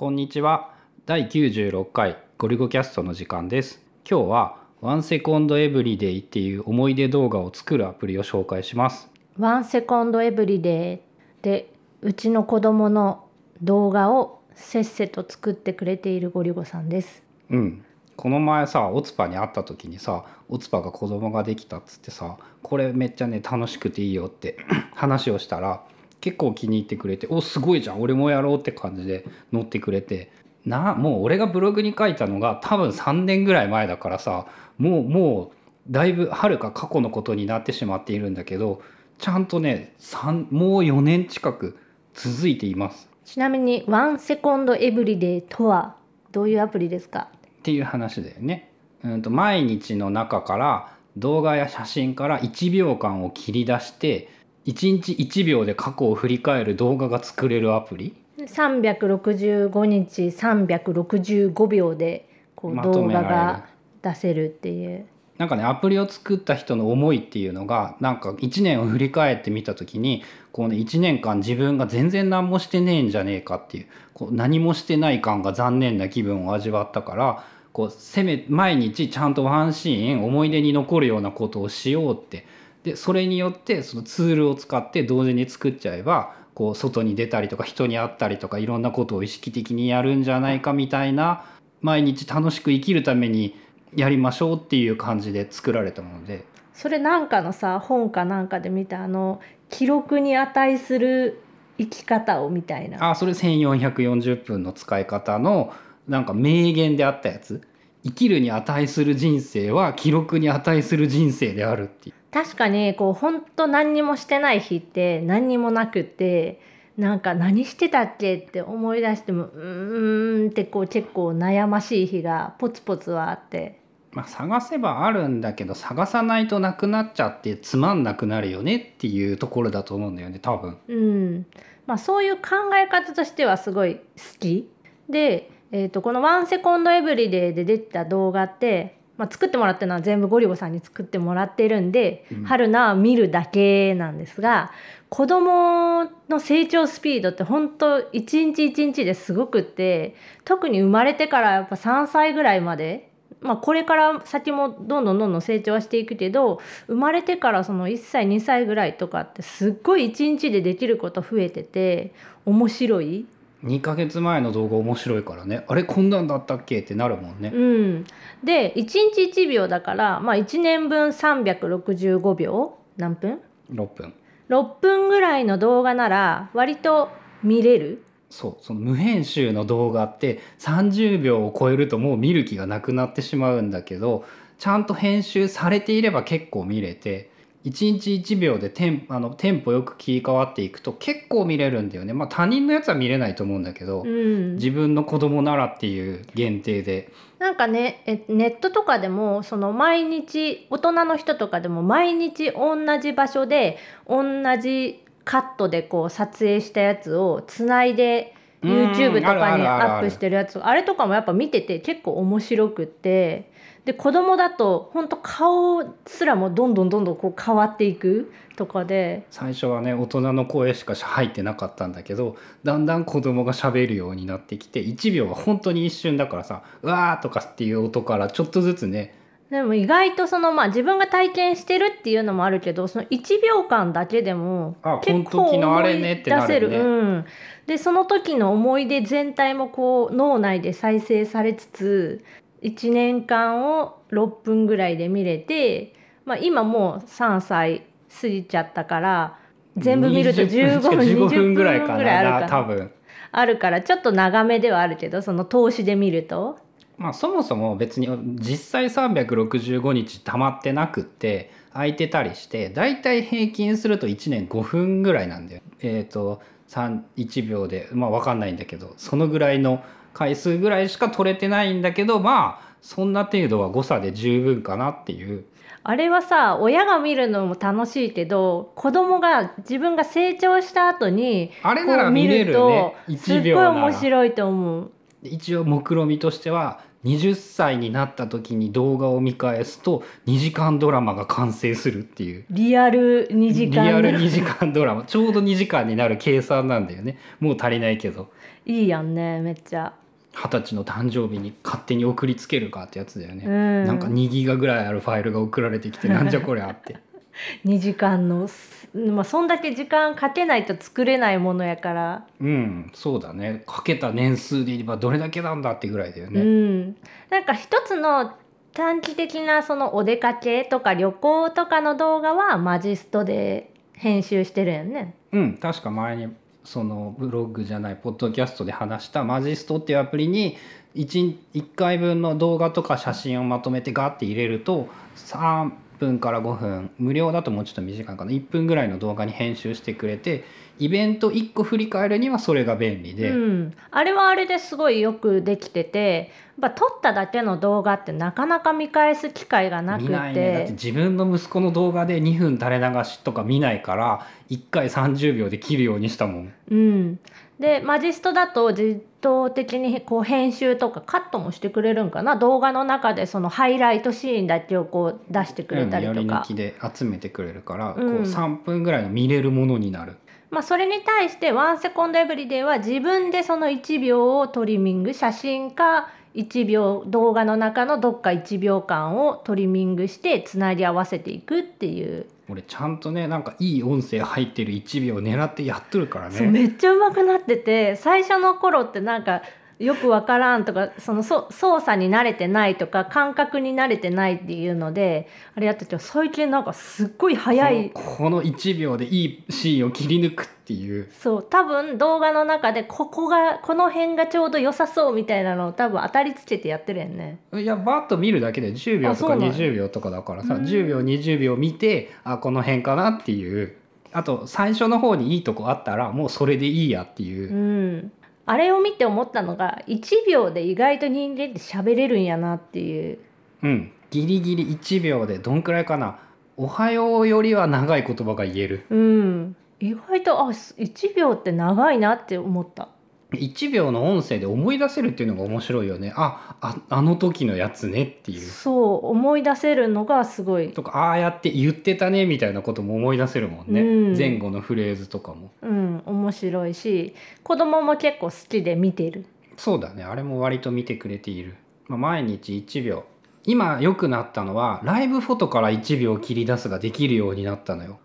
こんにちは。第96回ゴリゴキャストの時間です。今日はワンセコンドエブリデイっていう思い出動画を作るアプリを紹介します。ワンセコンドエブリデイでうちの子供の動画をせっせと作ってくれているゴリゴさんです。うん。この前さオツパに会った時にさオツパが子供ができたっつってさこれめっちゃね楽しくていいよって話をしたら結構気に入ってくれて「おすごいじゃん俺もやろう」って感じで乗ってくれてなもう俺がブログに書いたのが多分3年ぐらい前だからさもうもうだいぶはるか過去のことになってしまっているんだけどちゃんとね3もう4年近く続いています。ちなみにワンセコンドエブリデイとはどういうアプリですか？っていう話だよね。うんと毎日の中から動画や写真から1秒間を切り出して1日1秒で過去を振り返る動画が作れるアプリ？365日365秒でこう動画が出せるっていう。なんかねアプリを作った人の思いっていうのがなんか1年を振り返ってみた時にこうね1年間自分が全然何もしてねえんじゃねえかっていうこう何もしてない感が残念な気分を味わったからこうせめ毎日ちゃんとワンシーン思い出に残るようなことをしようってでそれによってそのツールを使って同時に作っちゃえばこう外に出たりとか人に会ったりとかいろんなことを意識的にやるんじゃないかみたいな毎日楽しく生きるためにやりましょうっていう感じで作られたもので。それなんかのさ本かなんかで見たあの記録に値する生き方をみたいな。あそれ1440分の使い方のなんか名言であったやつ生きるに値する人生は記録に値する人生であるっていう。確かにこう本当何にもしてない日って何にもなくてなんか何してたっけって思い出してもうーんってこう結構悩ましい日がポツポツはあって。まあ探せばあるんだけど探さないとなくなっちゃってつまんなくなるよねっていうところだと思うんだよね多分。うん。まあそういう考え方としてはすごい好き。で、えー、とこの「ワンセコンドエブリデイ」で出てた動画って、まあ、作ってもらってるのは全部ゴリゴさんに作ってもらってるんで、うん春菜は見るだけなんですが子供の成長スピードって本当一日一日ですごくって特に生まれてからやっぱ3歳ぐらいまで、まあ、これから先もどんどんどんどん成長はしていくけど生まれてからその1歳2歳ぐらいとかってすっごい一日でできること増えてて面白い。2ヶ月前の動画面白いからね。あれこんなんだったっけってなるもんね。うん、で1日1秒だから、まあ、1年分365秒。何分？6分 ?6 分ぐらいの動画なら割と見れる。そう。その無編集の動画って30秒を超えるともう見る気がなくなってしまうんだけどちゃんと編集されていれば結構見れて1日1秒でテンあのテンポよく切り替わっていくと結構見れるんだよね。まあ他人のやつは見れないと思うんだけど、うん、自分の子供ならっていう限定で。なんかねえネットとかでもその毎日大人の人とかでも毎日同じ場所で同じカットでこう撮影したやつをつないでうん YouTube とかにアップしてるやつ。あれとかもやっぱ見てて結構面白くって。で子供だと本当顔すらもどんどんどんどんこう変わっていくとかで。最初はね大人の声しか入ってなかったんだけどだんだん子供が喋るようになってきて1秒は本当に一瞬だからさ「うわー」とかっていう音からちょっとずつねでも意外とそのまあ自分が体験してるっていうのもあるけどその1秒間だけでもあ結構思い出せる。ねうん、でその時の思い出全体もこう脳内で再生されつつ1年間を6分ぐらいで見れて、まあ、今もう3歳過ぎちゃったから全部見ると15分20 20分ぐらいか分ぐらいあるなかな多分。あるからちょっと長めではあるけどその投資で見ると。まあそもそも別に実際365日溜まってなくって空いてたりしてだいたい平均すると1年5分ぐらいなんだよ。えっ、と3 1秒でまあ分かんないんだけどそのぐらいの回数ぐらいしか取れてないんだけどまあそんな程度は誤差で十分かなっていう。あれはさ親が見るのも楽しいけど子供が自分が成長した後にあれなら見れるねすっ1ごい面白いと思う。一応目論見みとしては20歳になった時に動画を見返すと2時間ドラマが完成するっていう。リアル2時間リアル2時間ドラマ。ちょうど2時間になる計算なんだよね。もう足りないけど。いいやんねめっちゃ。二十歳の誕生日に勝手に送りつけるかってやつだよね、うん。なんか2ギガぐらいあるファイルが送られてきてなんじゃこりゃって 2時間のすまあそんだけ時間かけないと作れないものやから、うんそうだね。かけた年数で言えばどれだけなんだってぐらいだようね、ん。なんか一つの短期的なそのお出かけとか旅行とかの動画はマジストで編集してるやんね。うん、確か前にそのブログじゃないポッドキャストで話したマジストっていうアプリに 1, 1回分の動画とか写真をまとめてガーって入れると3分から5分無料だともうちょっと短いかな。1分ぐらいの動画に編集してくれてイベント1個振り返るにはそれが便利で、うん、あれはあれですごいよくできててやっぱ撮っただけの動画ってなかなか見返す機会がなく見ないね。だってて自分の息子の動画で2分垂れ流しとか見ないから1回30秒で切るようにしたもん。うん、でマジストだと自動的にこう編集とかカットもしてくれるんかな？動画の中でそのハイライトシーンだけをこう出してくれたりうん、やりとか。抜、きで集めてくれるから、うん。こう3分ぐらいの見れるものになる。まあ、それに対してワンセコンドエブリデイは自分でその1秒をトリミング写真か1秒動画の中のどっか1秒間をトリミングしてつなぎ合わせていくっていう、俺ちゃんとねなんかいい音声入ってる1秒狙ってやっとるからそうねめっちゃ上手くなってて最初の頃ってなんかよくわからんとかそのそ操作に慣れてないとか感覚に慣れてないっていうのであれやってて最近なんかすっごい早い。このこの1秒でいいシーンを切り抜くっていう。そう多分動画の中でここがこの辺がちょうど良さそうみたいなのを多分当たりつけてやってるやんね。いやバッと見るだけで10秒とかあそうなんや。20秒とかだからさうん。10秒20秒見てあこの辺かなっていう。あと最初の方にいいとこあったらもうそれでいいやっていう。う、ん、あれを見て思ったのが1秒で意外と人間って喋れるんやなっていう。うん、ギリギリ1秒でどんくらいかな「おはよう」よりは長い言葉が言える。うん。意外とあ1秒って長いなって思った1秒の音声で思い出せるっていうのが面白いよね。あああの時のやつねっていう。そう思い出せるのがすごい、とかああやって言ってたねみたいなことも思い出せるもんね、うん。前後のフレーズとかも。うん、面白いし子供も結構好きで見てる。そうだね。あれも割と見てくれている、まあ、毎日1秒。今良くなったのはライブフォトから1秒切り出すができるようになったのよ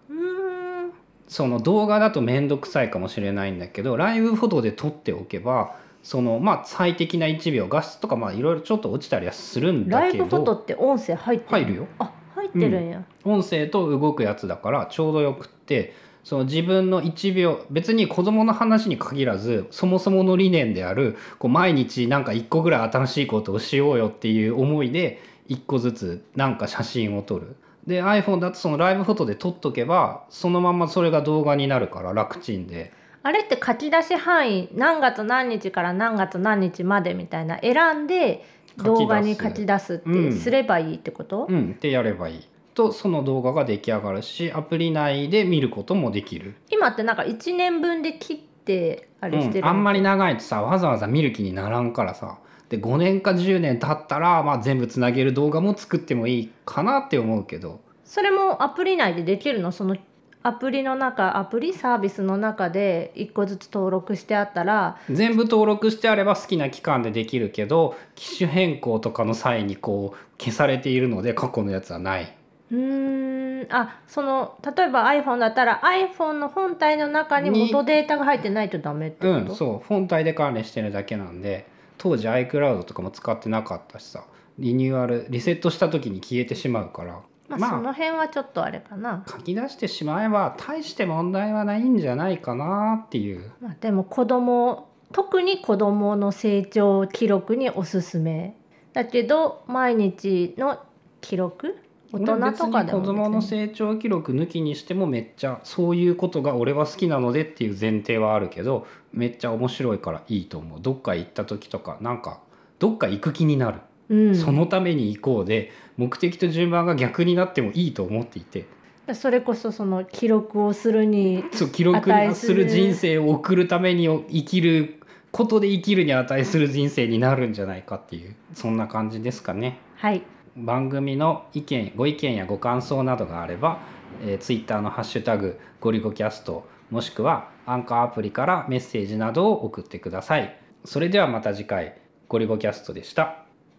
その動画だと面倒くさいかもしれないんだけどライブフォトで撮っておけばそのまあ最適な1秒画質とかまあいろいろちょっと落ちたりはするんだけライブフォトどって音声入って入るよ。あ入ってるんや、音声と動くやつだからちょうどよくってその自分の1秒別に子供の話に限らずそもそもの理念であるこう毎日なんか1個ぐらい新しいことをしようよっていう思いで1個ずつなんか写真を撮る。で iPhone だとそのライブフォトで撮っとけばそのままそれが動画になるから楽ちんで。あれって書き出し範囲何月何日から何月何日までみたいな選んで動画に書き出すってすればいいってこと、うん、ってやればいい。とその動画が出来上がるしアプリ内で見ることもできる、今ってなんか1年分で切ってあれしてるうん、あんまり長いとさわざわざ見る気にならんからさで5年か10年経ったら、まあ、全部つなげる動画も作ってもいいかなって思うけど。それもアプリ内でできるの？そのアプリの中アプリサービスの中で1個ずつ登録してあったら。全部登録してあれば好きな期間でできるけど機種変更とかの際にこう消されているので過去のやつはない。うーん。あその例えば iPhone だったら iPhone の本体の中に元データが入ってないとダメってこと、うん、そう。本体で管理してるだけなんで当時 iCloud とかも使ってなかったしさリニューアルリセットした時に消えてしまうから。まあ、まあその辺はちょっとあれかな、書き出してしまえば大して問題はないんじゃないかなっていう。まあ、でも子供特に子供の成長記録におすすめ。だけど毎日の記録大人とかでも俺別に子供の成長記録抜きにしてもめっちゃそういうことが俺は好きなのでっていう前提はあるけどめっちゃ面白いからいいと思う。どっか行った時とかなんかどっか行く気になる、うん、そのために行こうで目的と順番が逆になってもいいと思っていて。それこそその記録をするにそう記録する人生を送るために生きることで生きるに値する人生になるんじゃないかっていうそんな感じですかね。はい番組の意見ご意見やご感想などがあれば、えー、ツイッターのハッシュタグゴリゴキャストもしくはアンカーアプリからメッセージなどを送ってください。それではまた次回ゴリゴキャストでした。